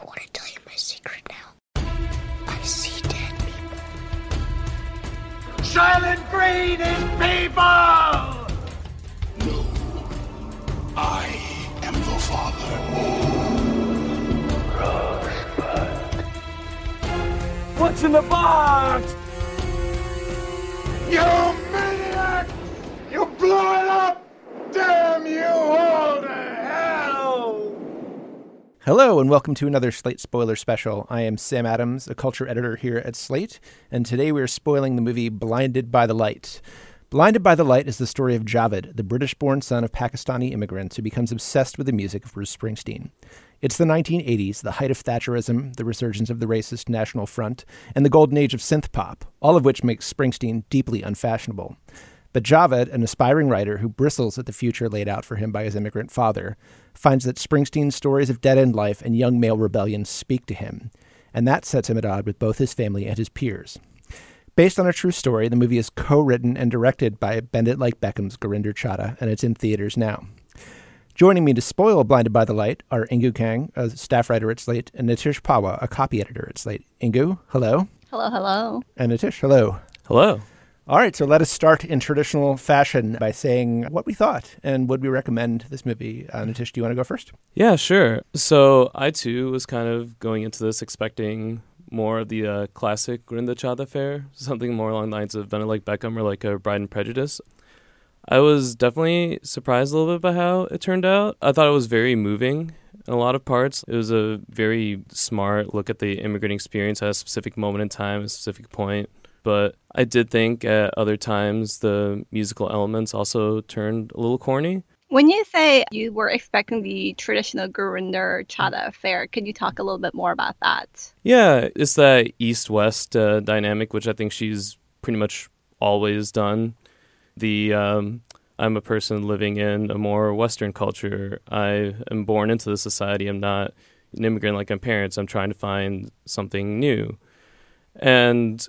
I want to tell you my secret now. I see dead people. Soylent Green is people! No. I am the father. Rosebud. What's in the box? You maniac! You blew it up! Damn you all to hell! Hello, and welcome to another Slate Spoiler Special. I am Sam Adams, a culture editor here at Slate, and today we are spoiling the movie Blinded by the Light. Blinded by the Light is the story of Javed, the British born son of Pakistani immigrants who becomes obsessed with the music of Bruce Springsteen. It's the 1980s, the height of Thatcherism, the resurgence of the racist National Front, and the golden age of synth pop, all of which makes Springsteen deeply unfashionable. But Javed, an aspiring writer who bristles at the future laid out for him by his immigrant father, finds that Springsteen's stories of dead end life and young male rebellion speak to him, and that sets him at odds with both his family and his peers. Based on a true story, the movie is co written and directed by Bend It Like Beckham's Gurinder Chadha, and it's in theaters now. Joining me to spoil Blinded by the Light are Inkoo Kang, a staff writer at Slate, and Nitish Pahwa, a copy editor at Slate. Ingu, hello. Hello, hello. And Nitish, hello. Hello. All right, so let us start in traditional fashion by saying what we thought and would we recommend this movie. Uh, Nitish, do you want to go first? Yeah, sure. So I too was kind of going into this expecting more of the uh, classic Chadha fare, something more along the lines of Like Beckham or like a Bride and Prejudice. I was definitely surprised a little bit by how it turned out. I thought it was very moving in a lot of parts. It was a very smart look at the immigrant experience at a specific moment in time, a specific point. But I did think at other times the musical elements also turned a little corny. When you say you were expecting the traditional Gurinder Chadha affair, could you talk a little bit more about that? Yeah, it's that east west uh, dynamic, which I think she's pretty much always done. The um, I'm a person living in a more Western culture. I am born into the society. I'm not an immigrant like my parents. I'm trying to find something new. And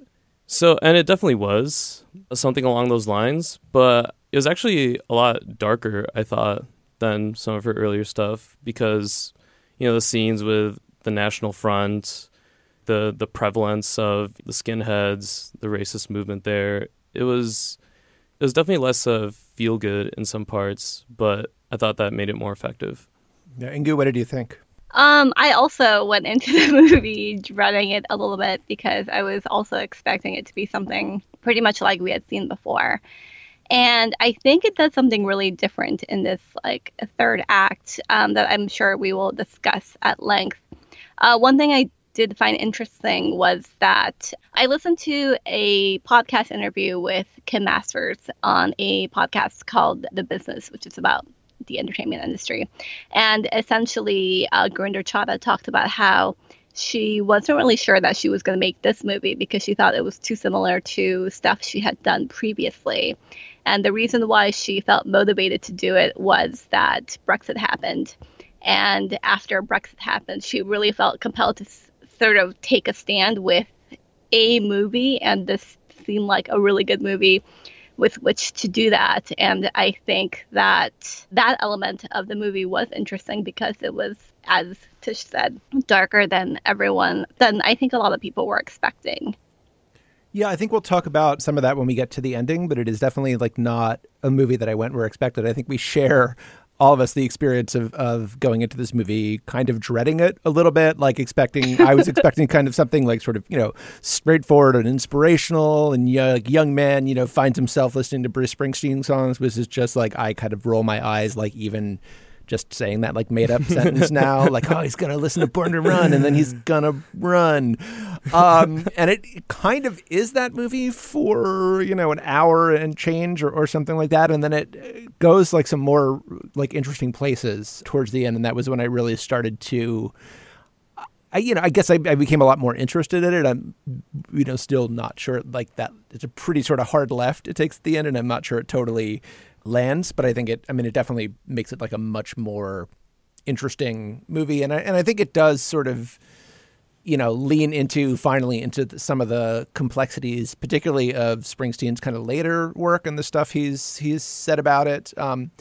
so, and it definitely was something along those lines, but it was actually a lot darker, I thought, than some of her earlier stuff because, you know, the scenes with the National Front, the the prevalence of the skinheads, the racist movement there, it was it was definitely less of feel good in some parts, but I thought that made it more effective. Yeah, Inkoo, what did you think? Um, I also went into the movie dreading it a little bit because I was also expecting it to be something pretty much like we had seen before. And I think it does something really different in this like third act um, that I'm sure we will discuss at length. Uh, one thing I did find interesting was that I listened to a podcast interview with Kim Masters on a podcast called The Business, which is about the entertainment industry. And essentially, uh, Gurinder Chadha talked about how she wasn't really sure that she was going to make this movie because she thought it was too similar to stuff she had done previously. And the reason why she felt motivated to do it was that Brexit happened. And after Brexit happened, she really felt compelled to sort of take a stand with a movie. And this seemed like a really good movie with which to do that. And I think that that element of the movie was interesting because it was, as Tish said, darker than everyone, than I think a lot of people were expecting. Yeah, I think we'll talk about some of that when we get to the ending, but it is definitely like not a movie that I went where expected. I think we share all of us the experience of, of going into this movie kind of dreading it a little bit, like expecting, I was expecting kind of something like sort of, you know, straightforward and inspirational. And young, young man, you know, finds himself listening to Bruce Springsteen songs, which is just like, I kind of roll my eyes, like even just saying that like made up sentence now like oh he's gonna listen to born to run and then he's gonna run um, and it kind of is that movie for you know an hour and change or, or something like that and then it goes like some more like interesting places towards the end and that was when i really started to I, you know, I guess I, I, became a lot more interested in it. I'm, you know, still not sure. Like that, it's a pretty sort of hard left it takes at the end, and I'm not sure it totally lands, but I think it. I mean, it definitely makes it like a much more interesting movie, and I and I think it does sort of, you know, lean into finally into the, some of the complexities, particularly of Springsteen's kind of later work and the stuff he's he's said about it, um,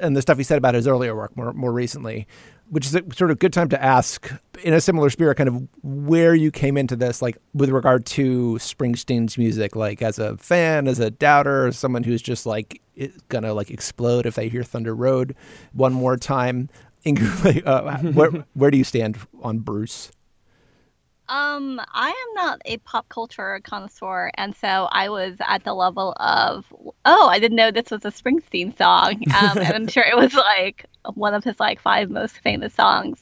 and the stuff he said about his earlier work more more recently which is a sort of good time to ask in a similar spirit kind of where you came into this like with regard to springsteen's music like as a fan as a doubter as someone who's just like gonna like explode if they hear thunder road one more time. Uh, where, where do you stand on bruce? Um, I am not a pop culture connoisseur, and so I was at the level of, oh, I didn't know this was a Springsteen song, um, and I'm sure it was like one of his like five most famous songs.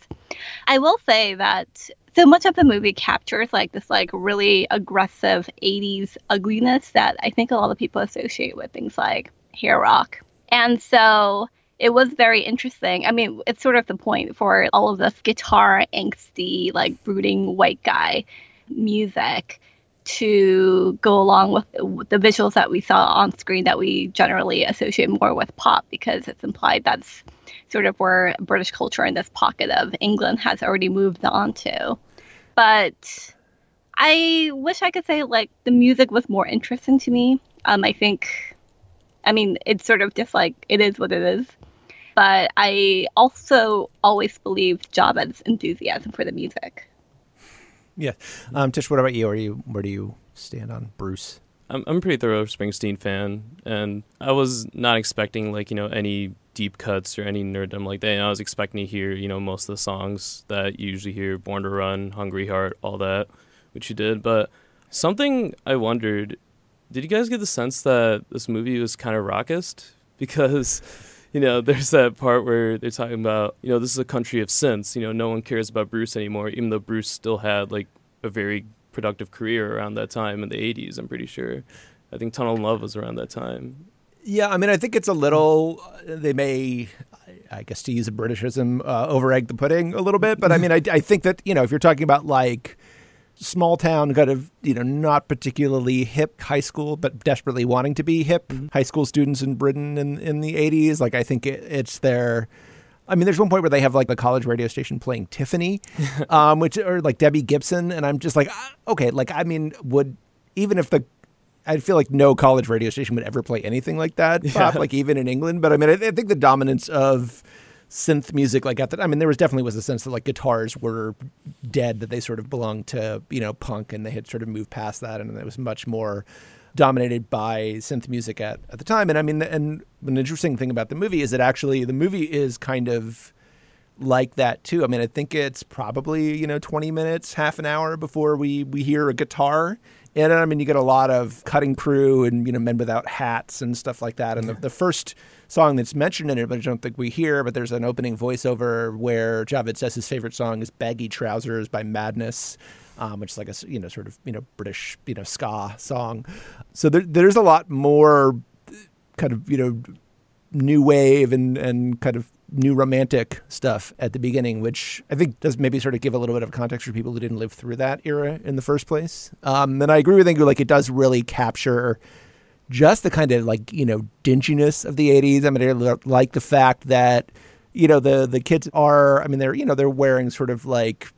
I will say that so much of the movie captures like this like really aggressive 80s ugliness that I think a lot of people associate with things like hair rock, and so it was very interesting. I mean, it's sort of the point for all of this guitar angsty, like brooding white guy music to go along with the visuals that we saw on screen that we generally associate more with pop because it's implied that's sort of where British culture in this pocket of England has already moved on to. But I wish I could say like the music was more interesting to me. Um, I think, I mean, it's sort of just like it is what it is but I also always believed Javed's enthusiasm for the music. Yeah, um, Tish, what about you? Are you where do you stand on Bruce? I'm I'm a pretty thorough Springsteen fan, and I was not expecting like you know any deep cuts or any nerddom like that. And I was expecting to hear you know most of the songs that you usually hear, Born to Run, Hungry Heart, all that, which you did. But something I wondered, did you guys get the sense that this movie was kind of rockist? Because you know, there's that part where they're talking about, you know, this is a country of synths. You know, no one cares about Bruce anymore, even though Bruce still had like a very productive career around that time in the 80s, I'm pretty sure. I think Tunnel of Love was around that time. Yeah, I mean, I think it's a little, they may, I guess to use a Britishism, uh, over egg the pudding a little bit. But I mean, I, I think that, you know, if you're talking about like, small town kind of you know not particularly hip high school but desperately wanting to be hip mm-hmm. high school students in britain in, in the 80s like i think it, it's their I mean, there's one point where they have like the college radio station playing Tiffany, um, which or like Debbie Gibson, and I'm just like, ah, okay, like I mean, would even if the I feel like no college radio station would ever play anything like that, pop, yeah. like even in England. But I mean, I, I think the dominance of synth music like at the I mean there was definitely was a sense that like guitars were dead that they sort of belonged to you know punk and they had sort of moved past that and it was much more dominated by synth music at, at the time. And I mean and an interesting thing about the movie is that actually the movie is kind of like that too. I mean I think it's probably you know 20 minutes half an hour before we we hear a guitar and I mean you get a lot of cutting crew and you know men without hats and stuff like that. And the, the first song that's mentioned in it, but I don't think we hear. But there's an opening voiceover where Javed says his favorite song is "Baggy Trousers" by Madness. Um, which is like a you know sort of you know British you know ska song. So there, there's a lot more kind of you know new wave and and kind of new romantic stuff at the beginning, which I think does maybe sort of give a little bit of context for people who didn't live through that era in the first place. Um, and I agree with you, like it does really capture just the kind of like you know dinginess of the 80s i mean i like the fact that you know the the kids are i mean they're you know they're wearing sort of like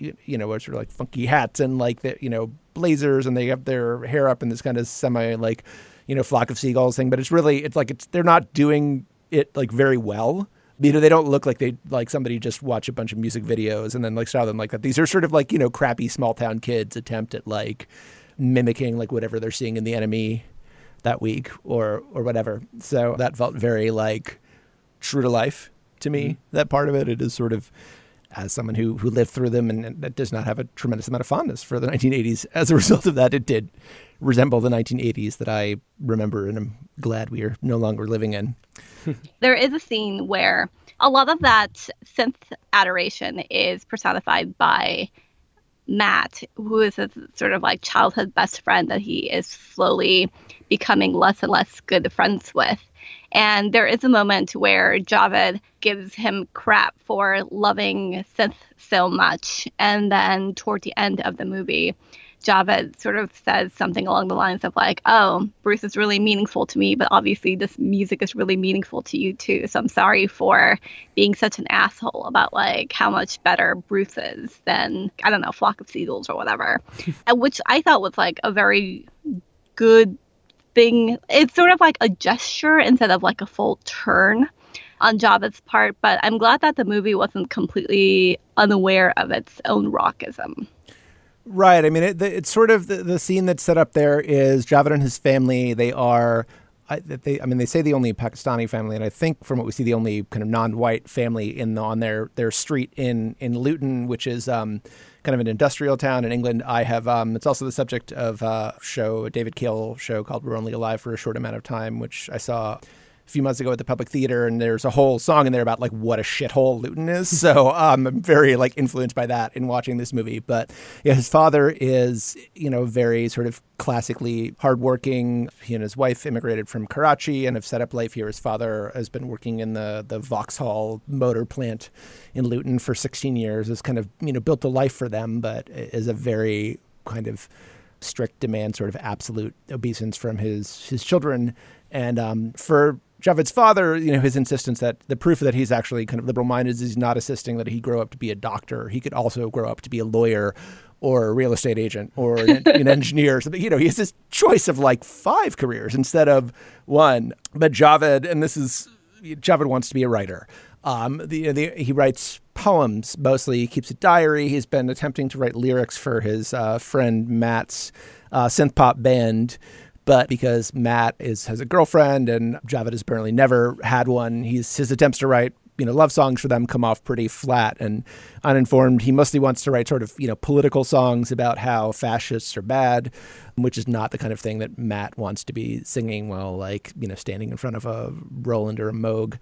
you, know sort of like funky hats and like the you know blazers and they have their hair up in this kind of semi like you know flock of seagulls thing. But it's really it's like it's they're not doing it like very well. You know they don't look like they like somebody just watch a bunch of music videos and then like style them like that. These are sort of like you know crappy small town kids attempt at like mimicking like whatever they're seeing in the NME that week or or whatever. So that felt very like true to life to me. Mm-hmm. That part of it, it is sort of as someone who who lived through them and, and does not have a tremendous amount of fondness for the 1980s. As a result of that, it did resemble the 1980s that I remember, and I'm glad we are no longer living in. there is a scene where a lot of that synth adoration is personified by Matt, who is his sort of like childhood best friend that he is slowly becoming less and less good friends with. And there is a moment where Javed gives him crap for loving synth so much. And then toward the end of the movie, Javed sort of says something along the lines of like, "Oh, Bruce is really meaningful to me, but obviously this music is really meaningful to you too. So I'm sorry for being such an asshole about like how much better Bruce is than I don't know, Flock of Seagulls or whatever." which I thought was like a very good thing. It's sort of like a gesture instead of like a full turn on Javed's part, but I'm glad that the movie wasn't completely unaware of its own rockism. Right. I mean, it, it's sort of the, the scene that's set up there is Javed and his family. They are, I, they, I mean, they say the only Pakistani family, and I think from what we see, the only kind of non-white family in the, on their their street in in Luton, which is um, kind of an industrial town in England. I have, um, it's also the subject of a show, a David Cale show called We're Only Alive for a Short Amount of Time, which I saw few months ago at the Public Theater, and there's a whole song in there about like what a shithole Luton is. So um, I'm very like influenced by that in watching this movie. But yeah, his father is you know very sort of classically hardworking. He and his wife immigrated from Karachi and have set up life here. His father has been working in the the Vauxhall motor plant in Luton for 16 years. Has kind of you know built a life for them, but is a very kind of strict demand, sort of absolute obeisance from his his children. And um, for Javed's father, you know, his insistence that the proof that he's actually kind of liberal minded is he's not insisting that he grow up to be a doctor. He could also grow up to be a lawyer or a real estate agent or an, an engineer or something. You know, he has this choice of like five careers instead of one. But Javed, and this is Javed wants to be a writer. Um, the, the, he writes poems mostly. He keeps a diary. He's been attempting to write lyrics for his uh, friend Matt's uh, synth pop band but because Matt is has a girlfriend and Javed has apparently never had one, he's his attempts to write you know love songs for them come off pretty flat and uninformed. He mostly wants to write sort of you know political songs about how fascists are bad, which is not the kind of thing that Matt wants to be singing while like you know standing in front of a Roland or a Moog.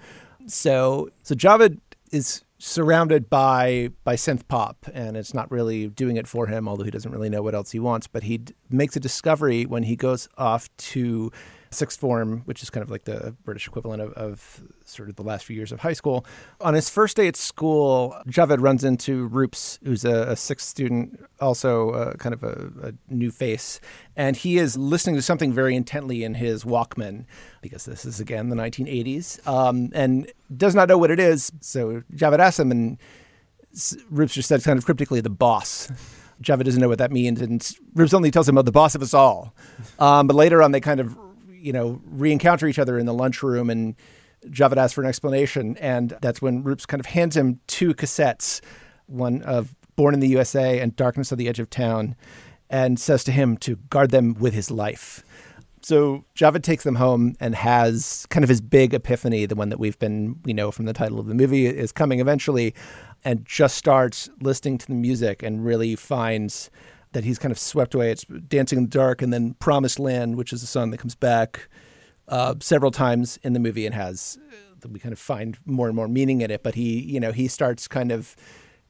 So so Javed is surrounded by by synth pop and it's not really doing it for him although he doesn't really know what else he wants but he d- makes a discovery when he goes off to sixth form, which is kind of like the British equivalent of, of, sort of the last few years of high school. On his first day at school, Javed runs into Roops, who's a, a sixth student, also uh, kind of a, a, new face, and he is listening to something very intently in his Walkman, because this is again the 1980s, um, and does not know what it is. So Javed asks him, and Roops just says kind of cryptically, "The boss." Javed doesn't know what that means, and Roops only tells him, about the boss of us all." Um, but later on, they kind of you know, re-encounter each other in the lunchroom and Javed asks for an explanation. And that's when Roops kind of hands him two cassettes, one of Born in the USA and Darkness on the Edge of Town, and says to him to guard them with his life. So Javed takes them home and has kind of his big epiphany, the one that we've been, we know from the title of the movie is coming eventually, and just starts listening to the music and really finds that he's kind of swept away. It's Dancing in the Dark and then Promised Land, which is a song that comes back uh, several times in the movie and has uh, we kind of find more and more meaning in it. But he, you know, he starts kind of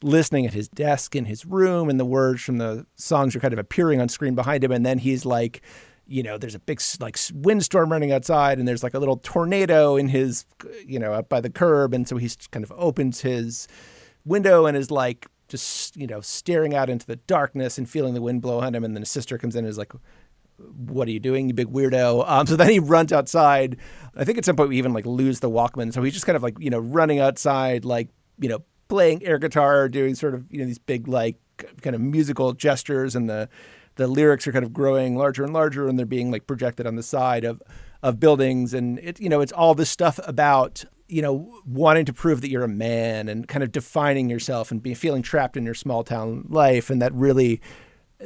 listening at his desk in his room, and the words from the songs are kind of appearing on screen behind him, and then he's like. You know, there's a big like windstorm running outside, and there's like a little tornado in his, you know, up by the curb, and so he kind of opens his window and is like just you know staring out into the darkness and feeling the wind blow on him. And then his sister comes in and is like, "What are you doing, you big weirdo?" Um, so then he runs outside. I think at some point we even like lose the Walkman. So he's just kind of like you know running outside, like you know playing air guitar, doing sort of you know these big like kind of musical gestures, and the the lyrics are kind of growing larger and larger, and they're being like projected on the side of of buildings, and it you know it's all this stuff about you know, wanting to prove that you're a man and kind of defining yourself and be feeling trapped in your small town life. And that really,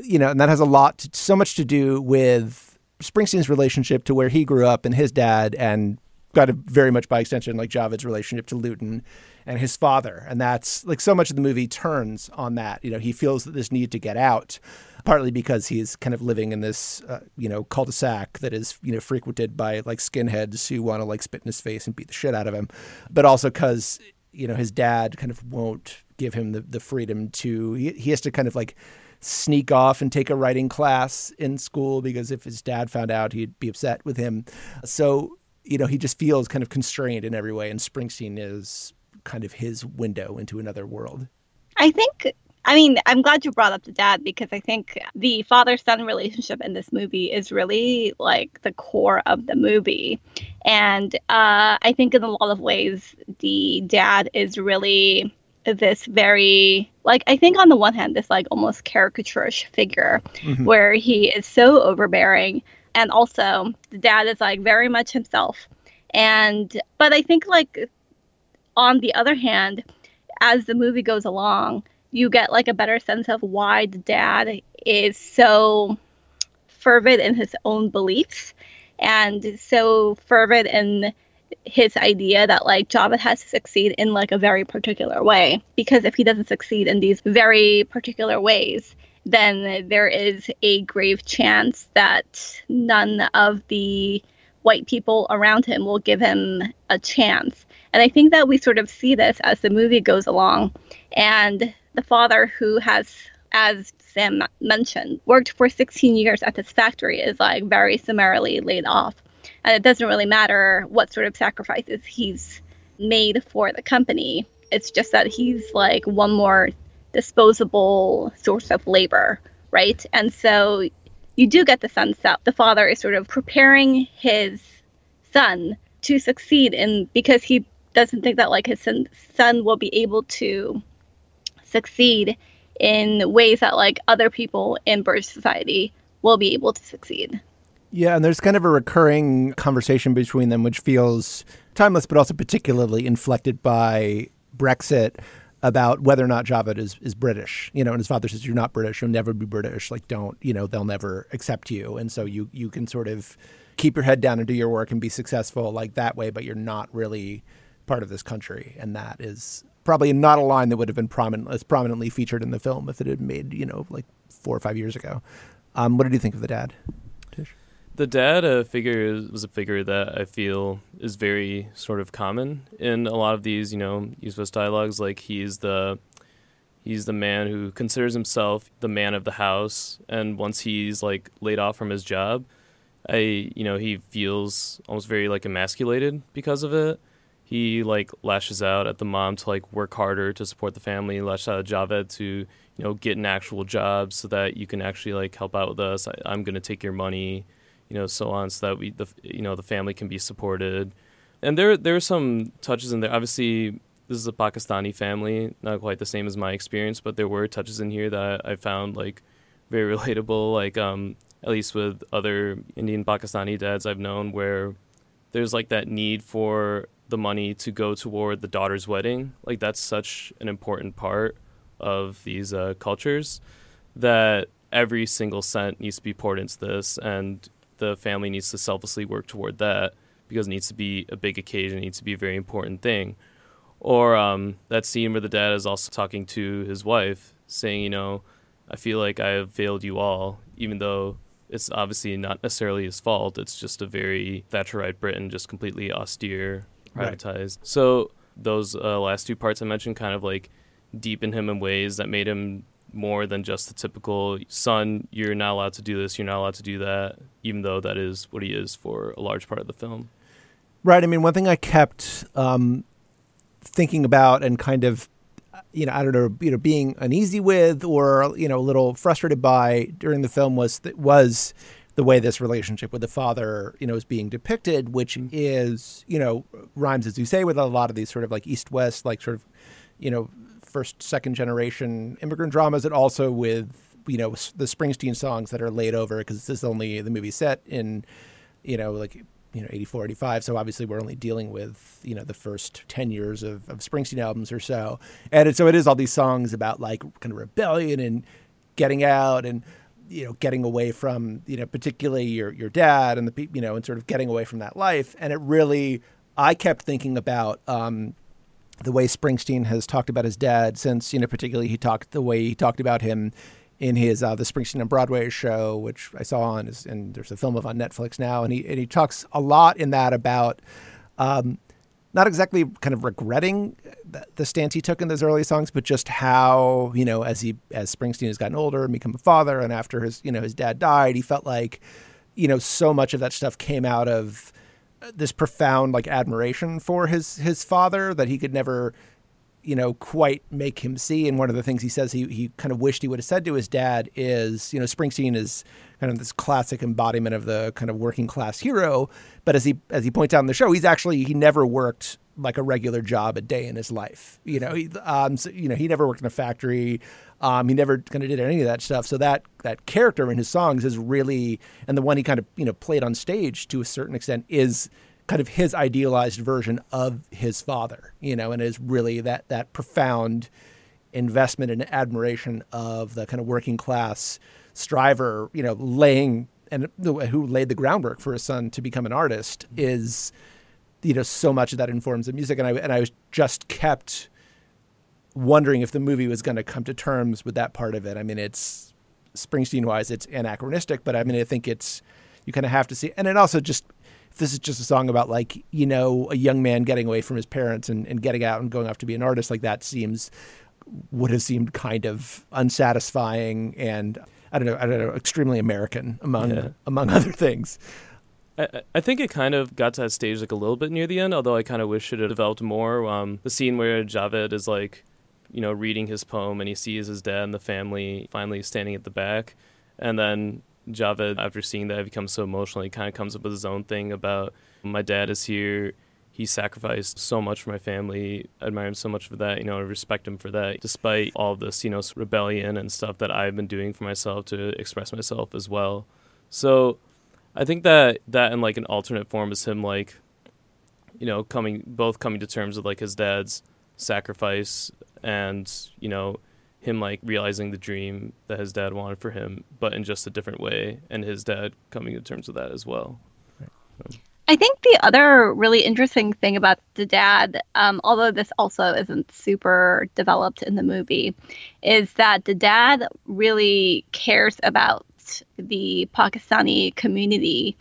you know, and that has a lot, to, so much to do with Springsteen's relationship to where he grew up and his dad and kind of very much by extension like Javed's relationship to Luton and his father. And that's like so much of the movie turns on that. You know, he feels that this need to get out, partly because he's kind of living in this, uh, you know, cul-de-sac that is, you know, frequented by like skinheads who want to like spit in his face and beat the shit out of him, but also because, you know, his dad kind of won't give him the, the freedom to, he, he has to kind of like sneak off and take a writing class in school because if his dad found out, he'd be upset with him. So, you know, he just feels kind of constrained in every way. And Springsteen is kind of his window into another world. I think I mean, I'm glad you brought up the dad because I think the father son relationship in this movie is really like the core of the movie. And uh, I think in a lot of ways, the dad is really this very, like, I think on the one hand, this like almost caricaturish figure mm-hmm. where he is so overbearing. And also, the dad is like very much himself. And, but I think like on the other hand, as the movie goes along, you get like a better sense of why the dad is so fervid in his own beliefs and so fervid in his idea that like Javed has to succeed in like a very particular way because if he doesn't succeed in these very particular ways then there is a grave chance that none of the white people around him will give him a chance and I think that we sort of see this as the movie goes along. And the father, who has, as Sam mentioned, worked for 16 years at this factory, is like very summarily laid off. And it doesn't really matter what sort of sacrifices he's made for the company. It's just that he's like one more disposable source of labor, right? And so you do get the sense that the father is sort of preparing his son to succeed in because he doesn't think that like his son, son will be able to succeed in ways that like other people in British society will be able to succeed. Yeah, and there's kind of a recurring conversation between them, which feels timeless, but also particularly inflected by Brexit about whether or not Javed is, is British. You know, and his father says, You're not British, you'll never be British. Like, don't, you know, they'll never accept you. And so you you can sort of keep your head down and do your work and be successful like that way, but you're not really part of this country, and that is probably not a line that would have been prominent as prominently featured in the film if it had made you know like four or five years ago. Um, what did you think of the dad? Tish? The dad uh, figure was a figure that I feel is very sort of common in a lot of these, you know, East West dialogues. Like he's the he's the man who considers himself the man of the house, and once he's like laid off from his job, I you know he feels almost very like emasculated because of it he like lashes out at the mom to like work harder to support the family. Lashes out at Javed to you know get an actual job so that you can actually like help out with us. I, am gonna take your money, you know, so on, so that we the you know the family can be supported. And there there are some touches in there. Obviously, this is a Pakistani family, not quite the same as my experience, but there were touches in here that I found like very relatable. Like um, at least with other Indian Pakistani dads I've known, where there's like that need for the money to go toward the daughter's wedding. Like that's such an important part of these uh, cultures that every single cent needs to be poured into this, and the family needs to selflessly work toward that because it needs to be a big occasion, it needs to be a very important thing. Or um, that scene where the dad is also talking to his wife, saying, you know, I feel like I have failed you all, even though it's obviously not necessarily his fault. It's just a very Thatcherite Britain, just completely austere privatized. Right. So those uh, last two parts I mentioned kind of like deepen him in ways that made him more than just the typical son, you're not allowed to do this, you're not allowed to do that, even though that is what he is for a large part of the film. Right. I mean, one thing I kept um, thinking about and kind of, you know, I don't know, you know, being uneasy with or you know, a little frustrated by during the film was that was the way this relationship with the father, you know, is being depicted, which mm-hmm. is, you know, rhymes as you say with a lot of these sort of like East West, like sort of, you know, first, second generation immigrant dramas, and also with, you know, the Springsteen songs that are laid over because this is only the movie set in, you know, like, you know, 84, 85. So obviously we're only dealing with, you know, the first 10 years of, of Springsteen albums or so. And it, so it is all these songs about like kind of rebellion and getting out and, you know, getting away from, you know, particularly your, your dad and the people, you know, and sort of getting away from that life. And it really I kept thinking about um, the way Springsteen has talked about his dad since, you know, particularly he talked the way he talked about him in his uh, the Springsteen on Broadway show, which I saw on his, and there's a film of on Netflix now, and he and he talks a lot in that about um, not exactly kind of regretting the, stance he took in those early songs, but just how you know as he as Springsteen has gotten older and become a father, and after his you know his dad died, he felt like you know so much of that stuff came out of uh, this profound like admiration for his his father that he could never you know quite make him see. And one of the things he says he he kind of wished he would have said to his dad is you know Springsteen is kind of this classic embodiment of the kind of working class hero. But as he as he points out in the show he's actually he never worked like a regular job a day in his life you know. He, um so, you know he never worked in a factory. Um, he never kind of did any of that stuff. So that that character in his songs is really, and the one he kind of you know played on stage to a certain extent is kind of his idealized version of his father. You know, and is really that that profound investment and admiration of the kind of working class striver. You know, laying and who laid the groundwork for his son to become an artist is, you know, so much of that informs the music. And I and I was just kept wondering if the movie was going to come to terms with that part of it. I mean, it's Springsteen wise, it's anachronistic, but I mean, I think it's you kind of have to see, and it also just if this is just a song about like you know a young man getting away from his parents and, and getting out and going off to be an artist, like that seems would have seemed kind of unsatisfying and I don't know, I don't know, extremely American among yeah. among other things. I, I think it kind of got to that stage like a little bit near the end, although I kind of wish it had developed more. Um, the scene where Javed is like you know, reading his poem and he sees his dad and the family finally standing at the back. And then Javed, after seeing that, becomes so emotional. He kind of comes up with his own thing about my dad is here. He sacrificed so much for my family. I admire him so much for that. You know, I respect him for that, despite all this, you know, rebellion and stuff that I've been doing for myself to express myself as well. So, I think that that in like an alternate form is him like, you know, coming both coming to terms with like his dad's sacrifice and you know him like realizing the dream that his dad wanted for him, but in just a different way, and his dad coming to terms with that as well. I think the other really interesting thing about the dad, um, although this also isn't super developed in the movie, is that the dad really cares about the Pakistani community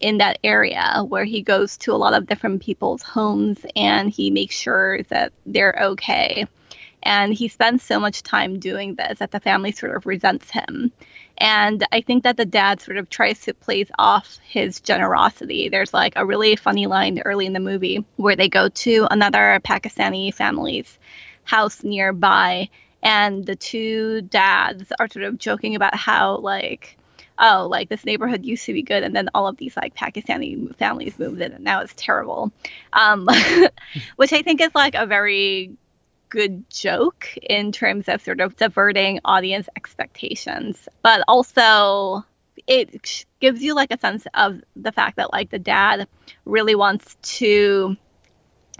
in that area where he goes to a lot of different people's homes and he makes sure that they're okay. And he spends so much time doing this that the family sort of resents him. And I think that the dad sort of tries to place off his generosity. There's like a really funny line early in the movie where they go to another Pakistani family's house nearby, and the two dads are sort of joking about how, like, oh, like this neighborhood used to be good, and then all of these like Pakistani families moved in, and now it's terrible. Um, which I think is like a very good joke in terms of sort of diverting audience expectations, but also it gives you like a sense of the fact that like the dad really wants to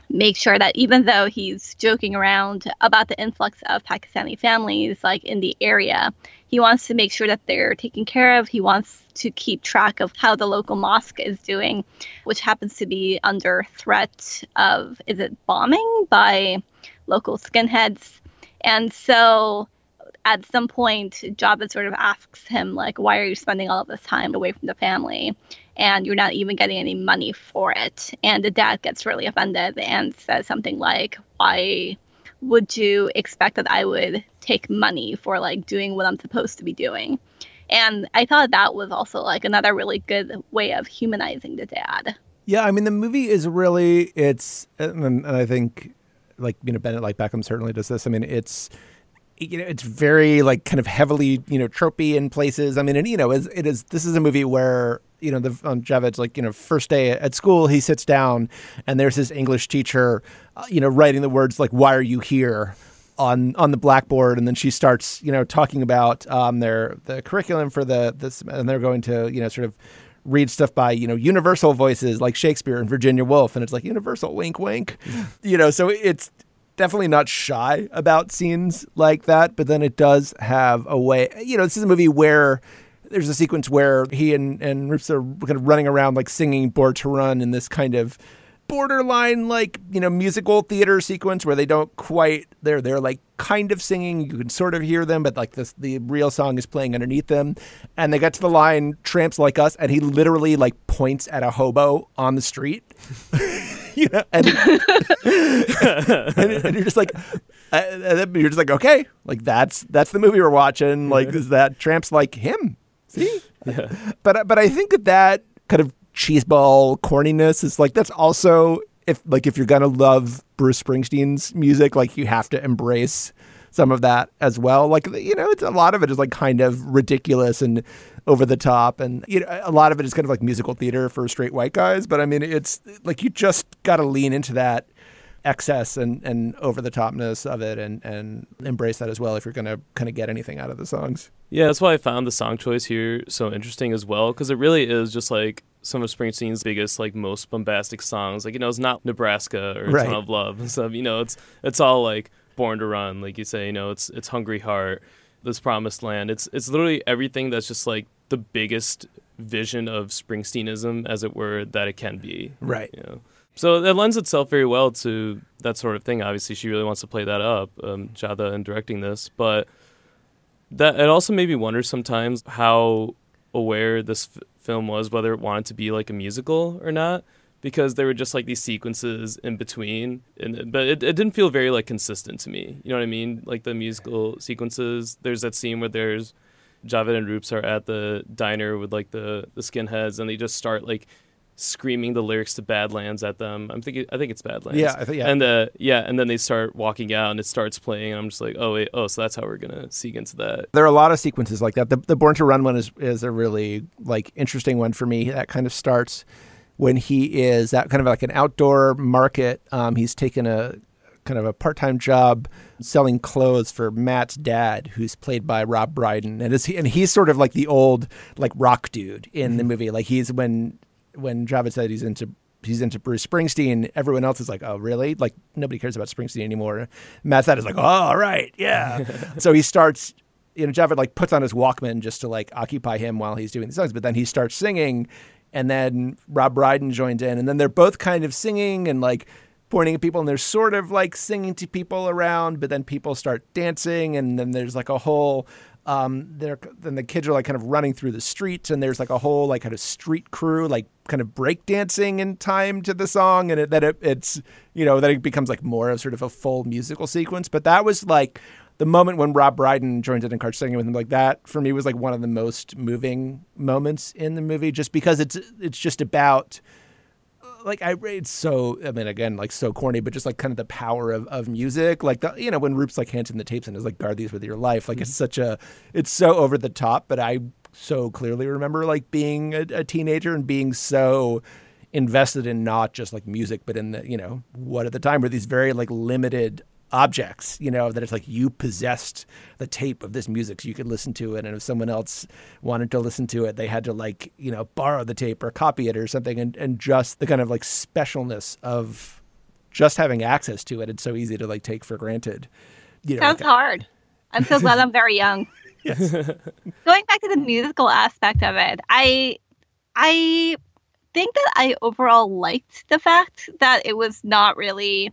make sure that even though he's joking around about the influx of Pakistani families like in the area, he wants to make sure that they're taken care of. He wants to keep track of how the local mosque is doing, which happens to be under threat of is it bombing by local skinheads. And so at some point, Javed sort of asks him, like, why are you spending all of this time away from the family? And you're not even getting any money for it. And the dad gets really offended and says something like, why would you expect that I would take money for like doing what I'm supposed to be doing? And I thought that was also like another really good way of humanizing the dad. Yeah, I mean the movie is really it's and I think like you know Bend It Like Beckham certainly does this. I mean, it's you know it's very like kind of heavily you know tropey in places. I mean, and you know it is this is a movie where you know the on Javed's like you know first day at school he sits down and there's his English teacher uh, you know writing the words like why are you here on on the blackboard and then she starts you know talking about um their the curriculum for the this and they're going to you know sort of read stuff by you know universal voices like Shakespeare and Virginia Woolf, and it's like universal wink wink, you know. So it's definitely not shy about scenes like that, but then it does have a way. You know, this is a movie where there's a sequence where he and and Roops are kind of running around like singing "Born to Run" in this kind of borderline like you know musical theater sequence where they don't quite they're they're like kind of singing. You can sort of hear them but like this the real song is playing underneath them. And they get to the line tramps like us and he literally like points at a hobo on the street. You know and, and, and you're just like uh, and you're just like okay like that's that's the movie we're watching. Like is that tramps like him? See? Yeah. but but I think that that kind of cheeseball corniness is like that's also if like if you're gonna love Bruce Springsteen's music, like you have to embrace some of that as well. Like you know, it's a lot of it is like kind of ridiculous and over the top, and you know, a lot of it is kind of like musical theater for straight white guys. But I mean, it's like you just got to lean into that excess and, and over the topness of it and, and embrace that as well if you're to kind of get anything out of the songs. Yeah, that's why I found the song choice here so interesting as well, because it really is just like some of Springsteen's biggest, like most bombastic songs. Like you know, it's not Nebraska or Right. Tunnel of Love and stuff. You know, it's it's all like Born to Run, like you say. You know, it's it's Hungry Heart, This Promised Land. It's it's literally everything that's just like the biggest vision of Springsteenism, as it were, that it can be. Right. You know? So that lends itself very well to that sort of thing. Obviously, she really wants to play that up, um, Chadha, in directing this. But that it also made me wonder sometimes how aware this film was, whether it wanted to be like a musical or not, because there were just like these sequences in between, and but it, it didn't feel very like consistent to me. You know what I mean? Like the musical sequences. There's that scene where there's Javed and Roops are at the diner with like the the skinheads, and they just start like screaming the lyrics to Badlands at them. I'm thinking, I think it's Badlands. Yeah, I think- yeah. And uh, yeah, and then they start walking out, and it starts playing, and I'm just like, oh wait, oh, so that's how we're gonna seek into that. There are a lot of sequences like that. The, the Born to Run one is, is a really like interesting one for me. That kind of starts when he is that kind of like an outdoor market. Um, he's taken a kind of a part-time job selling clothes for Matt's dad, who's played by Rob Brydon, and is he, and he's sort of like the old like rock dude in the movie. Like he's when when Javed said he's into he's into Bruce Springsteen, everyone else is like, oh really? Like nobody cares about Springsteen anymore. Matt's dad is like, oh all right, yeah. so he starts you know, Javed like puts on his Walkman just to like occupy him while he's doing the songs, but then he starts singing, and then Rob Brydon joins in, and then they're both kind of singing and like pointing at people, and they're sort of like singing to people around, but then people start dancing, and then there's like a whole. Um, there, then the kids are like kind of running through the streets, and there's like a whole like kind of street crew, like kind of break dancing in time to the song, and it, that it, it's you know that it becomes like more of sort of a full musical sequence. But that was like the moment when Rob Brydon joined in and started singing with him, like that for me was like one of the most moving moments in the movie, just because it's it's just about like I it's so I mean again like so corny, but just like kind of the power of, of music, like the you know when Roop's like hands in the tapes and is like guard these with your life, like it's mm-hmm. such a it's so over the top, but I so clearly remember like being a, a teenager and being so invested in not just like music, but in the you know what at the time were these very like limited objects, you know, that it's like you possessed the tape of this music so you could listen to it. And if someone else wanted to listen to it, they had to like, you know, borrow the tape or copy it or something. And, and just the kind of like specialness of just having access to it. It's so easy to like take for granted. You know, Sounds like, hard. I'm so glad I'm very young. Yes. Going back to the musical aspect of it, I I think that I overall liked the fact that it was not really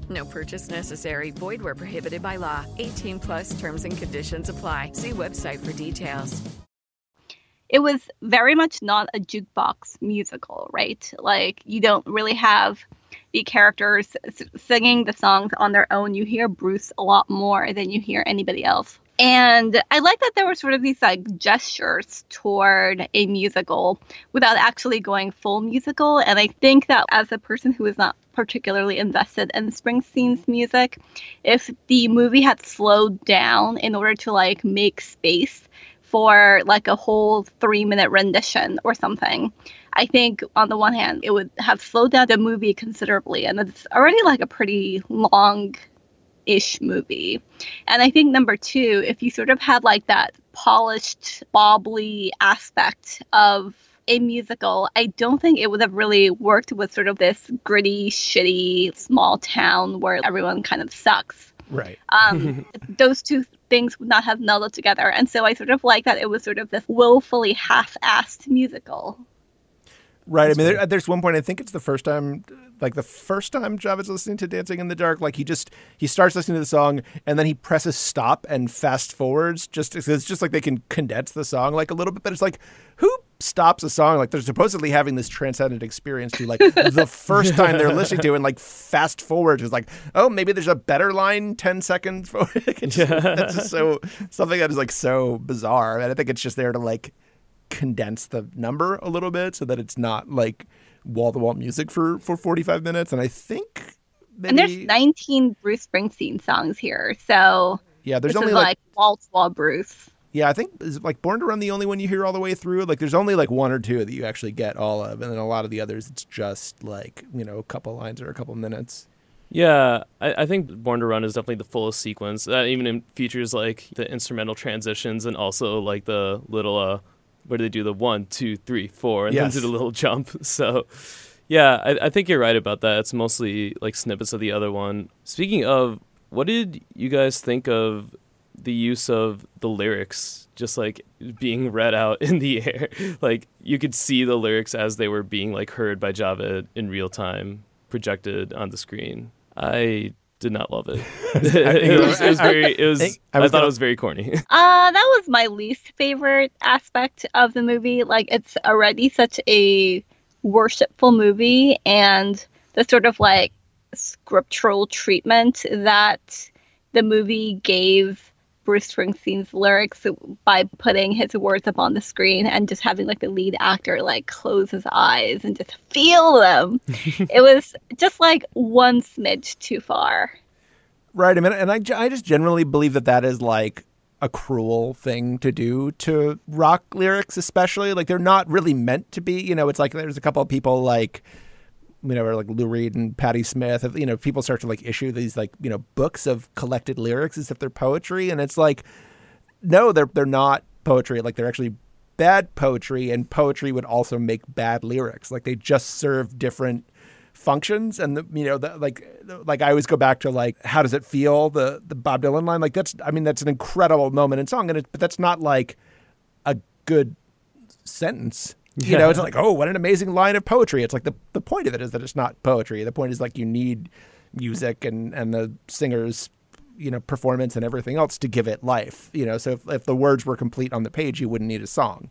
No purchase necessary. Void where prohibited by law. 18 plus terms and conditions apply. See website for details. it was very much not a jukebox musical, right? Like you don't really have the characters singing the songs on their own. You hear Bruce a lot more than you hear anybody else. And I like that there were sort of these like gestures toward a musical without actually going full musical. And I think that as a person who is not particularly invested in Springsteen's music, if the movie had slowed down in order to like make space for like a whole three minute rendition or something. I think on the one hand, it would have slowed down the movie considerably, and it's already like a pretty long ish movie. And I think number two, if you sort of had like that polished, bobbly aspect of a musical, I don't think it would have really worked with sort of this gritty, shitty small town where everyone kind of sucks. Right. Um, those two things would not have melded together. And so I sort of like that it was sort of this willfully half assed musical. Right. I mean, there, there's one point. I think it's the first time, like the first time Javed's listening to "Dancing in the Dark." Like he just he starts listening to the song and then he presses stop and fast forwards. Just it's just like they can condense the song like a little bit. But it's like who stops a song like they're supposedly having this transcendent experience to like the first time they're listening to it and like fast forward is like oh maybe there's a better line 10 seconds forward. It's, just, it's just so something that is like so bizarre and i think it's just there to like condense the number a little bit so that it's not like wall to wall music for for 45 minutes and i think maybe, and there's 19 bruce springsteen songs here so yeah there's this only is like, like wall to wall bruce yeah, I think is like Born to Run the only one you hear all the way through. Like there's only like one or two that you actually get all of, and then a lot of the others it's just like you know a couple lines or a couple minutes. Yeah, I, I think Born to Run is definitely the fullest sequence. That even in features like the instrumental transitions and also like the little uh, where do they do the one, two, three, four, and Yes. then do the little jump. So, yeah, I, I think you're right about that. It's mostly like snippets of the other one. Speaking of, what did you guys think of the use of the lyrics just like being read out in the air? like you could see the lyrics as they were being like heard by Javed in real time, projected on the screen. I did not love it. it, was, it was very. It was. I I, thought gonna- it was very corny. Uh, that was my least favorite aspect of the movie. Like, it's already such a worshipful movie, and the sort of like scriptural treatment that the movie gave Bruce Springsteen's lyrics by putting his words up on the screen and just having like the lead actor like close his eyes and just feel them. it was just like one smidge too far. Right. I mean, and I, I just generally believe that that is like a cruel thing to do to rock lyrics, especially like they're not really meant to be. You know, it's like there's a couple of people like you know, like Lou Reed and Patti Smith. You know, people start to like issue these like you know books of collected lyrics as if they're poetry, and it's like no, they're they're not poetry. Like they're actually bad poetry, and poetry would also make bad lyrics. Like they just serve different functions and the, you know the, like like I always go back to like how does it feel the the Bob Dylan line like that's I mean that's an incredible moment in song and it, but that's not like a good sentence you know it's like oh what an amazing line of poetry it's like the the point of it is that it's not poetry the point is like you need music and and the singer's you know performance and everything else to give it life you know so if, if the words were complete on the page you wouldn't need a song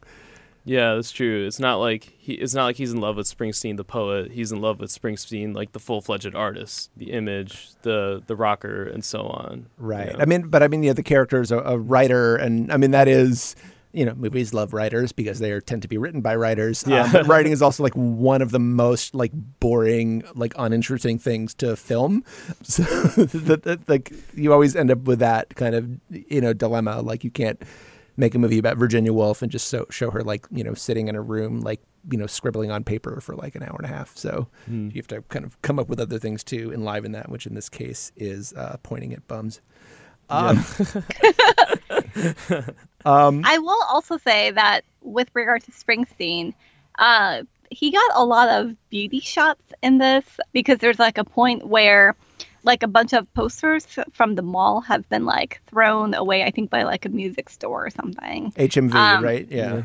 Yeah, that's true. It's not like he. It's not like he's in love with Springsteen, the poet. He's in love with Springsteen, like the full-fledged artist, the image, the the rocker, and so on. Right. you know? I mean, but I mean, yeah, the character is a, a writer, and I mean that is, you know, movies love writers because they are, tend to be written by writers. Um, Yeah. but writing is also like one of the most like boring, like uninteresting things to film. So that, that, like you always end up with that kind of you know dilemma. Like you can't make a movie about Virginia Woolf and just so, show her like you know sitting in a room like you know scribbling on paper for like an hour and a half. So Hmm. you have to kind of come up with other things to enliven that, which in this case is uh, pointing at bums. Um, um, I will also say that with regard to Springsteen, uh, he got a lot of beauty shots in this because there's like a point where like a bunch of posters from the mall have been like thrown away, I think by like a music store or something. HMV, Um, right? Yeah.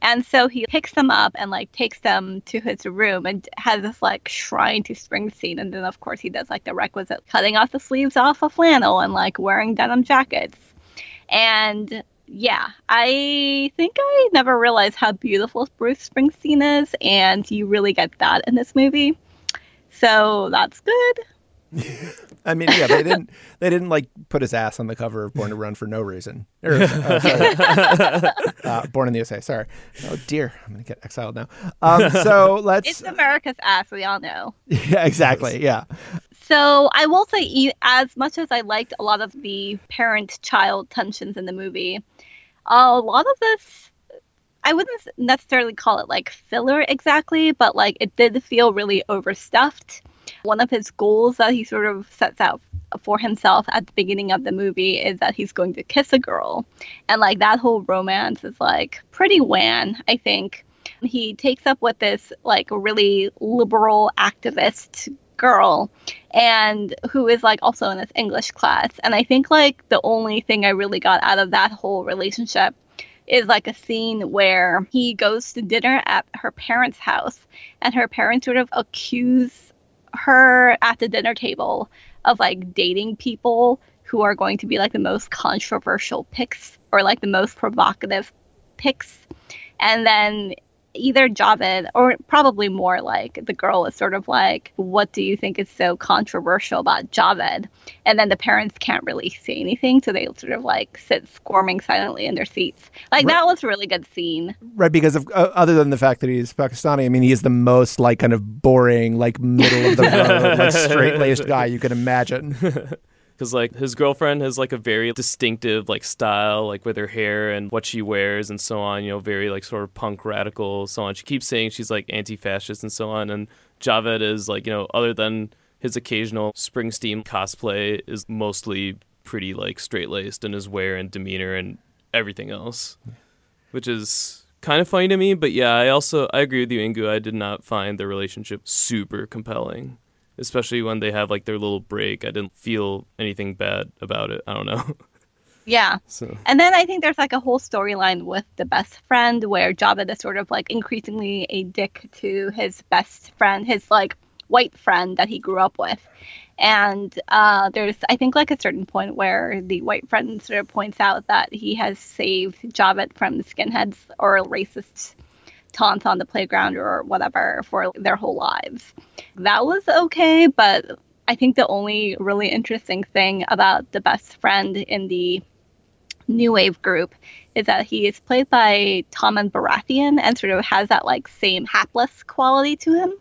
And so he picks them up and like takes them to his room and has this like shrine to Springsteen. And then of course he does like the requisite cutting off the sleeves off a flannel and like wearing denim jackets. And yeah, I think I never realized how beautiful Bruce Springsteen is, and you really get that in this movie. So that's good. I mean, yeah, they didn't they didn't like put his ass on the cover of Born to Run for no reason. Or, uh, uh, Born in the USA. Sorry. Oh dear, I'm gonna get exiled now. Um, so let's. It's America's ass, we all know. yeah, exactly. Yeah. So I will say, as much as I liked a lot of the parent-child tensions in the movie, a lot of this, I wouldn't necessarily call it like filler exactly, but like it did feel really overstuffed. One of his goals that he sort of sets out for himself at the beginning of the movie is that he's going to kiss a girl. And like that whole romance is like pretty wan, I think. He takes up with this like really liberal activist girl and who is like also in this English class. And I think like the only thing I really got out of that whole relationship is like a scene where he goes to dinner at her parents' house and her parents sort of accuse her at the dinner table of like dating people who are going to be like the most controversial picks or like the most provocative picks. And then either Javed or probably more like the girl is sort of like, What do you think is so controversial about Javed? And then the parents can't really say anything. So they sort of like sit squirming silently in their seats. Like right. that was a really good scene. Right. Because of uh, other than the fact that he's Pakistani, I mean, he is the most like kind of boring, like middle of the road, like straight laced guy you can imagine. because like his girlfriend has like a very distinctive like style like with her hair and what she wears and so on you know very like sort of punk radical so on. She keeps saying she's like anti-fascist and so on and javed is like you know other than his occasional springsteen cosplay is mostly pretty like straight-laced in his wear and demeanor and everything else which is kind of funny to me but yeah i also i agree with you Inkoo. I did not find the relationship super compelling especially when they have like their little break. I didn't feel anything bad about it. I don't know. Yeah. So. And then I think there's like a whole storyline with the best friend where Javed is sort of like increasingly a dick to his best friend, his like white friend that he grew up with. And uh, there's, I think, like a certain point where the white friend sort of points out that he has saved Javed from skinheads or racists taunts on the playground or whatever for their whole lives. That was okay, but I think the only really interesting thing about the best friend in the new wave group is that he is played by Tommen Baratheon and sort of has that like same hapless quality to him.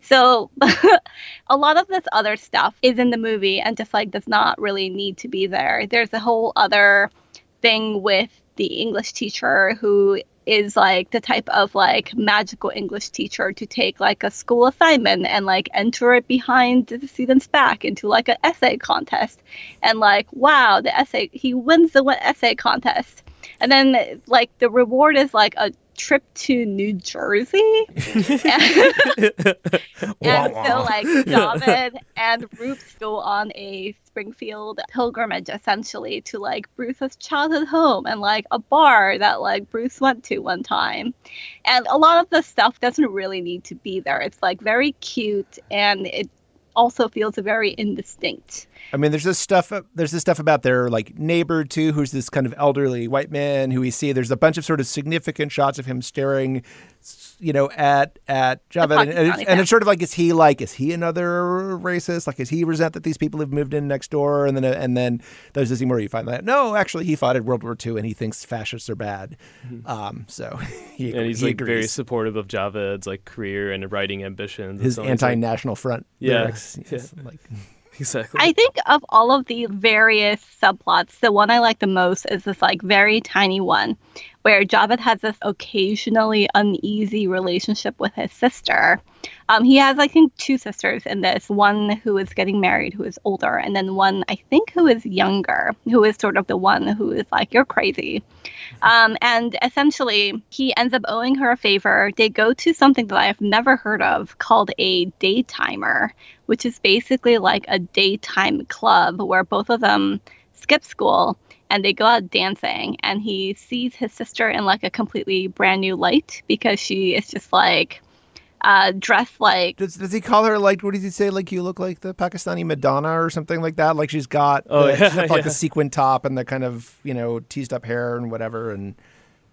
So a lot of this other stuff is in the movie and just like does not really need to be there. There's a whole other thing with the English teacher who is like the type of like magical English teacher to take like a school assignment and like enter it behind the student's back into like an essay contest. And like, wow, the essay, he wins the essay contest. And then like the reward is like a trip to New Jersey. and, and so like Javed and Roops go on a Springfield pilgrimage essentially to like Bruce's childhood home and like a bar that like Bruce went to one time. And a lot of the stuff doesn't really need to be there. It's like very cute and it also feels very indistinct. I mean, there's this stuff. There's this stuff about their like neighbor too, who's this kind of elderly white man who we see. There's a bunch of sort of significant shots of him staring, you know, at at Javed, and, and, it's, and, it's, sort of like, is he like, is he another racist? Like, is he resent that these people have moved in next door? And then and then there's this scene where you find that no, actually, he fought in World War II and he thinks fascists are bad. Mm-hmm. Um, so he, and he's he like agrees. very supportive of Javed's like career and writing ambitions. His anti-national like, front. Yeah, lyrics, yeah. like exactly. I think of all of the various subplots, the one I like the most is this like very tiny one where Javed has this occasionally uneasy relationship with his sister. Um, he has, I think, two sisters in this one who is getting married, who is older, and then one, I think, who is younger, who is sort of the one who is like, You're crazy. Um, and essentially, he ends up owing her a favor. They go to something that I've never heard of called a daytimer, which is basically like a daytime club where both of them skip school and they go out dancing and he sees his sister in like a completely brand new light because she is just like uh, dressed like does, does he call her like what does he say like you look like the pakistani madonna or something like that like she's got oh, the, yeah, she's got, like yeah. the sequin top and the kind of you know teased up hair and whatever and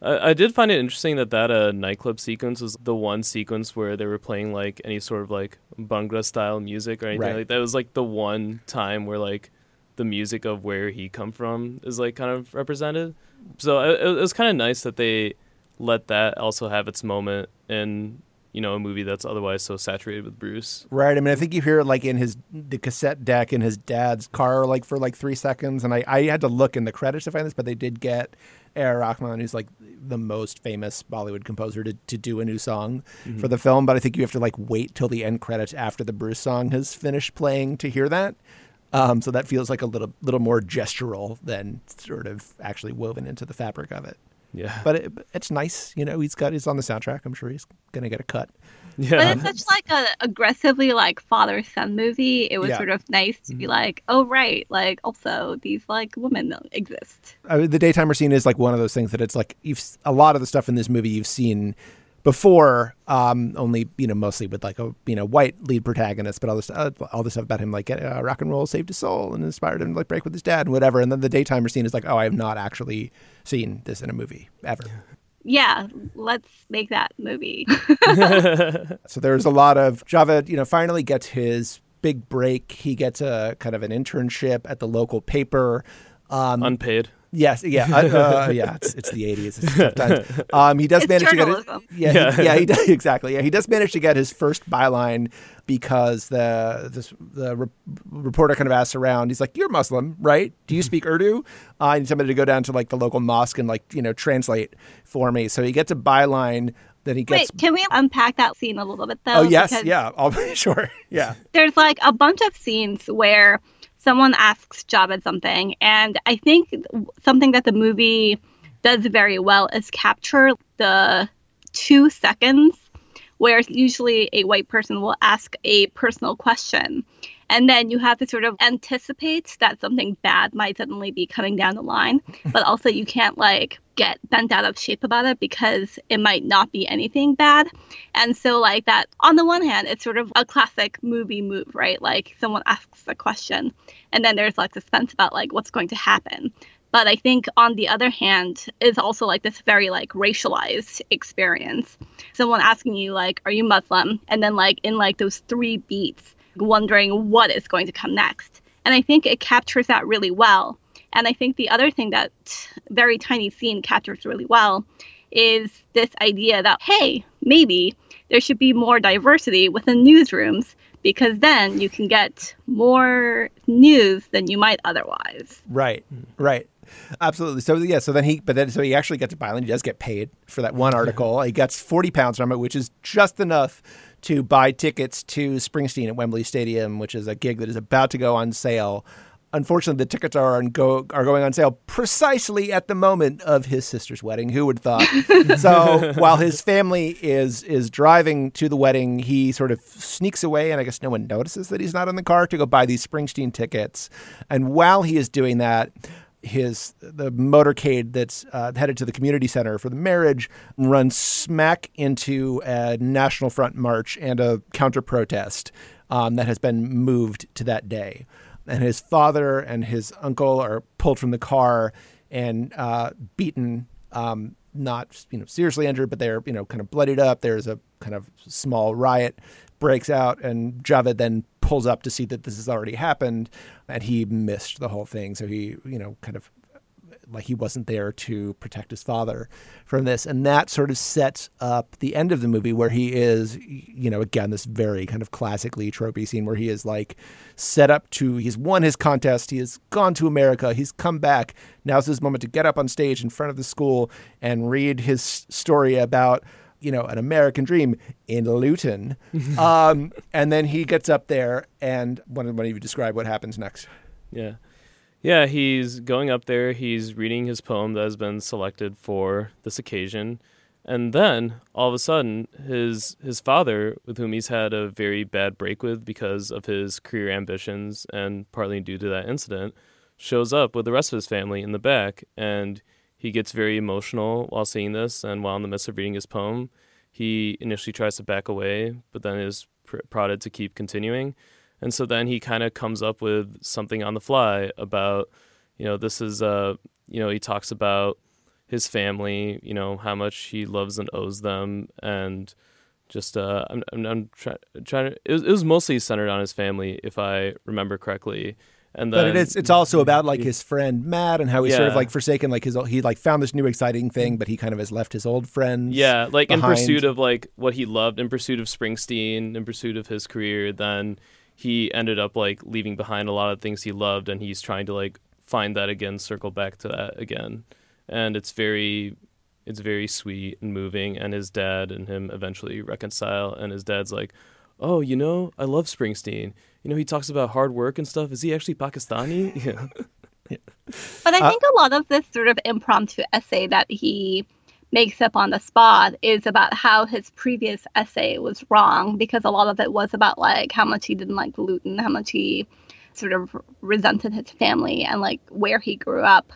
I, I did find it interesting that that uh, nightclub sequence was the one sequence where they were playing like any sort of like Bhangra style music or anything Right. like that. It was like the one time where like the music of where he come from is like kind of represented. So it, it was kind of nice that they let that also have its moment in you know a movie that's otherwise so saturated with Bruce. Right. I mean, I think you hear it like in his the cassette deck in his dad's car, like for like three seconds. And I, I had to look in the credits to find this, but they did get A.R. Rahman, who's like the most famous Bollywood composer, to, to do a new song Mhm. for the film. But I think you have to like wait till the end credits after the Bruce song has finished playing to hear that. Um, so that feels like a little little more gestural than sort of actually woven into the fabric of it. Yeah. But it, it's nice, you know. He's got he's on the soundtrack. I'm sure he's gonna get a cut. Yeah, But it's such like a aggressively like father son movie. It was Yeah. sort of nice to be like, oh right, like also these like women exist. I mean, the daytimer scene is like one of those things that it's like you've s- a lot of the stuff in this movie you've seen before, um, only you know mostly with like a you know white lead protagonist, but all this uh, all this stuff about him like uh, rock and roll saved his soul and inspired him to like break with his dad and whatever. And then the daytimer scene is like, oh, I have not actually seen this in a movie ever. Yeah, let's make that movie. So there's a lot of Javed, you know, finally gets his big break. He gets a kind of an internship at the local paper. Um, Unpaid. Yes, yeah, uh, uh, yeah. It's, it's the '80s. It's tough times. Um, he does It's manage to get journalism. it. Yeah, Yeah. He, yeah, he does exactly. Yeah, he does manage to get his first byline because the this, the re- reporter kind of asks around. He's like, "You're Muslim, right? Do you speak Urdu?" Uh, I need somebody to go down to like the local mosque and like you know translate for me. So he gets a byline that he gets. Wait, can we unpack that scene a little bit though? oh yes, Because yeah. I'll be sure. Yeah. There's like a bunch of scenes where someone asks Javed something, and I think something that the movie does very well is capture the two seconds where usually a white person will ask a personal question. And then you have to sort of anticipate that something bad might suddenly be coming down the line, but also you can't like get bent out of shape about it because it might not be anything bad. And so, like that, on the one hand, it's sort of a classic movie move, right? Like someone asks a question, and then there's like suspense about like what's going to happen. But I think on the other hand, is also like this very like racialized experience. Someone asking you like, "Are you Muslim?" and then like in like those three beats, wondering what is going to come next. And I think it captures that really well. And I think the other thing that very tiny scene captures really well is this idea that, hey, maybe there should be more diversity within newsrooms because then you can get more news than you might otherwise. Right, right. Absolutely. So yeah, so then he, but then so he actually gets a byline. He does get paid for that one article. He gets forty pounds from it, which is just enough to buy tickets to Springsteen at Wembley Stadium, which is a gig that is about to go on sale. Unfortunately, the tickets are on go are going on sale precisely at the moment of his sister's wedding. Who would thought? so while his family is is driving to the wedding, he sort of sneaks away, and I guess no one notices that he's not in the car to go buy these Springsteen tickets. And while he is doing that, his the motorcade that's uh, headed to the community center for the marriage runs smack into a National Front march and a counter protest um, that has been moved to that day. And his father and his uncle are pulled from the car and uh, beaten, um, not you know seriously injured, but they're you know kind of bloodied up. There's a kind of small riot breaks out, and Javed then pulls up to see that this has already happened, and he missed the whole thing. So he you know kind of like he wasn't there to protect his father from this. And that sort of sets up the end of the movie where he is you know again this very kind of classically tropey scene where he is like set up to he's won his contest. He has gone to america. He's come back. Now's his moment to get up on stage in front of the school and read his story about you know, an American dream in Luton. um, and then he gets up there, and when, when you describe what happens next. Yeah. Yeah, he's going up there, he's reading his poem that has been selected for this occasion. And then all of a sudden his his father, with whom he's had a very bad break with because of his career ambitions and partly due to that incident, shows up with the rest of his family in the back and he gets very emotional while seeing this and while in the midst of reading his poem, he initially tries to back away, but then is pr- prodded to keep continuing. And so then he kind of comes up with something on the fly about, you know, this is, uh, you know, he talks about his family, you know, how much he loves and owes them. And just, uh, I'm, I'm, I'm try, trying to, it was, it was mostly centered on his family, if I remember correctly. And then, but it is it's also about like his friend Matt and how he's sort of like forsaken like his he like found this new exciting thing but he kind of has left his old friends Yeah, like in pursuit of like what he loved, in pursuit of Springsteen, in pursuit of his career, then he ended up like leaving behind a lot of things he loved and he's trying to like find that again, circle back to that again. And it's very it's very sweet and moving and his dad and him eventually reconcile and his dad's like, "Oh, you know, I love Springsteen. You know, he talks about hard work and stuff. Is he actually Pakistani?" Yeah. yeah. But I Uh, think a lot of this sort of impromptu essay that he makes up on the spot is about how his previous essay was wrong because a lot of it was about like how much he didn't like Luton, how much he sort of resented his family and like where he grew up.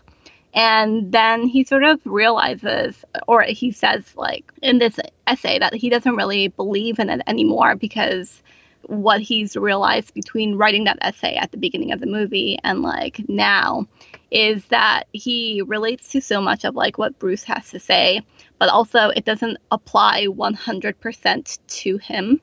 And then he sort of realizes, or he says, like in this essay, that he doesn't really believe in it anymore because what he's realized between writing that essay at the beginning of the movie and like now is that he relates to so much of like what Bruce has to say, but also it doesn't apply 100% to him.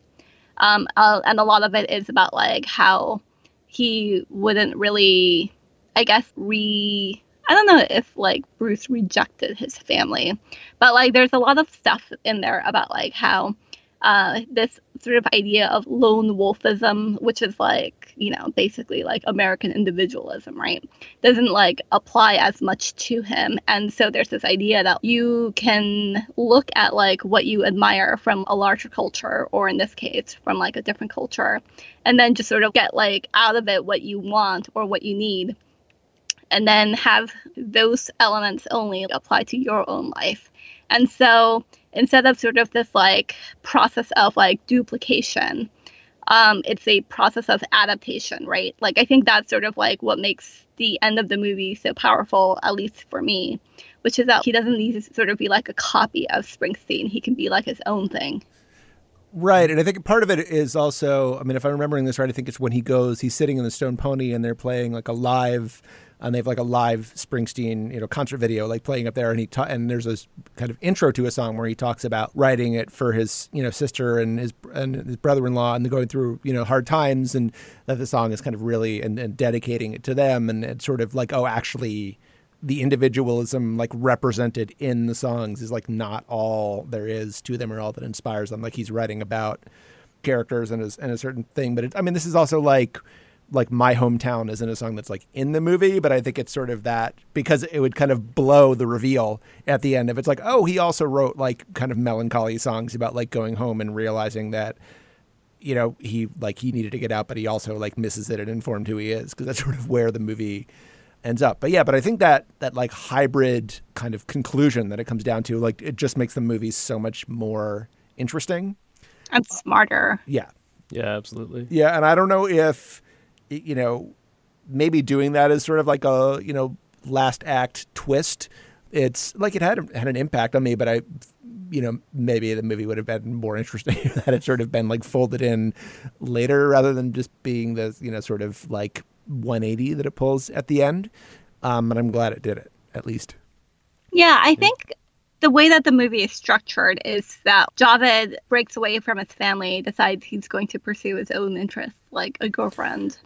Um, uh, and a lot of it is about like how he wouldn't really, I guess, re. I don't know if like Bruce rejected his family, but like there's a lot of stuff in there about like how uh, this sort of idea of lone wolfism, which is like, you know, basically like American individualism, right? Doesn't like apply as much to him. And so there's this idea that you can look at like what you admire from a larger culture, or in this case, from like a different culture, and then just sort of get like out of it what you want or what you need. And then have those elements only apply to your own life. And so instead of sort of this like process of like duplication, um, it's a process of adaptation, right? Like I think that's sort of like what makes the end of the movie so powerful, at least for me, which is that he doesn't need to sort of be like a copy of Springsteen. He can be like his own thing. Right, and I think part of it is also, I mean, if I'm remembering this right, I think it's when he goes, he's sitting in the Stone Pony and they're playing like a live, and they have like a live Springsteen, you know, concert video like playing up there, and he ta- and there's this kind of intro to a song where he talks about writing it for his, you know, sister and his and his brother-in-law, and going through, you know, hard times, and that the song is kind of really and, and dedicating it to them, and it's sort of like, oh, actually, the individualism like represented in the songs is like not all there is to them or all that inspires them. Like he's writing about characters and a, and a certain thing, but it, I mean, this is also like like my hometown isn't a song that's like in the movie, but I think it's sort of that because it would kind of blow the reveal at the end if it's like, oh, he also wrote like kind of melancholy songs about like going home and realizing that you know he like he needed to get out, but he also like misses it and informed who he is because that's sort of where the movie ends up. But yeah, but I think that that like hybrid kind of conclusion that it comes down to, like it just makes the movie so much more interesting and smarter. Yeah. Yeah, absolutely. Yeah, and I don't know if you know maybe doing that as sort of like a you know last act twist. It's like it had had an impact on me, but I you know maybe the movie would have been more interesting had it sort of been like folded in later rather than just being the you know sort of like 180 that it pulls at the end. Um, and I'm glad it did it at least. Yeah, I think the way that the movie is structured is that Javed breaks away from his family, decides he's going to pursue his own interests, like a girlfriend.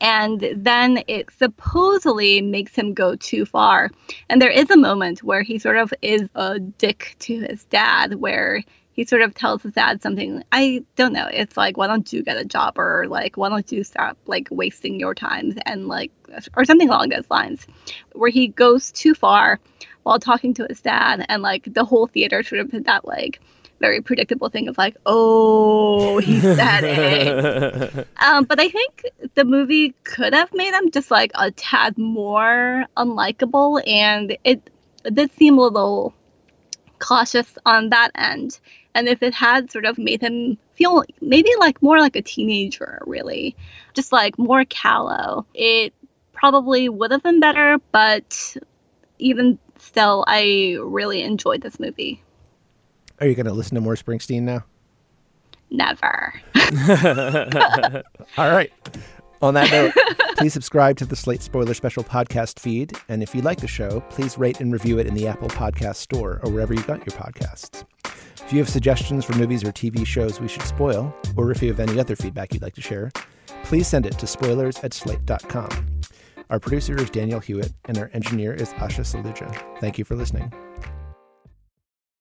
And then it supposedly makes him go too far. And there is a moment where he sort of is a dick to his dad, where he sort of tells his dad something i don't know it's like why don't you get a job or like why don't you stop like wasting your time and like or something along those lines where he goes too far while talking to his dad and like the whole theater sort of did that like very predictable thing of like oh he said it um, but i think the movie could have made him just like a tad more unlikable and it, it did seem a little cautious on that end. And if it had sort of made him feel maybe like more like a teenager, really, just like more callow, it probably would have been better. But even still, I really enjoyed this movie. Are you going to listen to more Springsteen now? Never. All right. On that note, please subscribe to the Slate Spoiler Special podcast feed. And if you like the show, please rate and review it in the Apple Podcast Store or wherever you got your podcasts. If you have suggestions for movies or TV shows we should spoil, or if you have any other feedback you'd like to share, please send it to spoilers at slate.com. Our producer is Daniel Hewitt, and our engineer is Asha Saluja. Thank you for listening.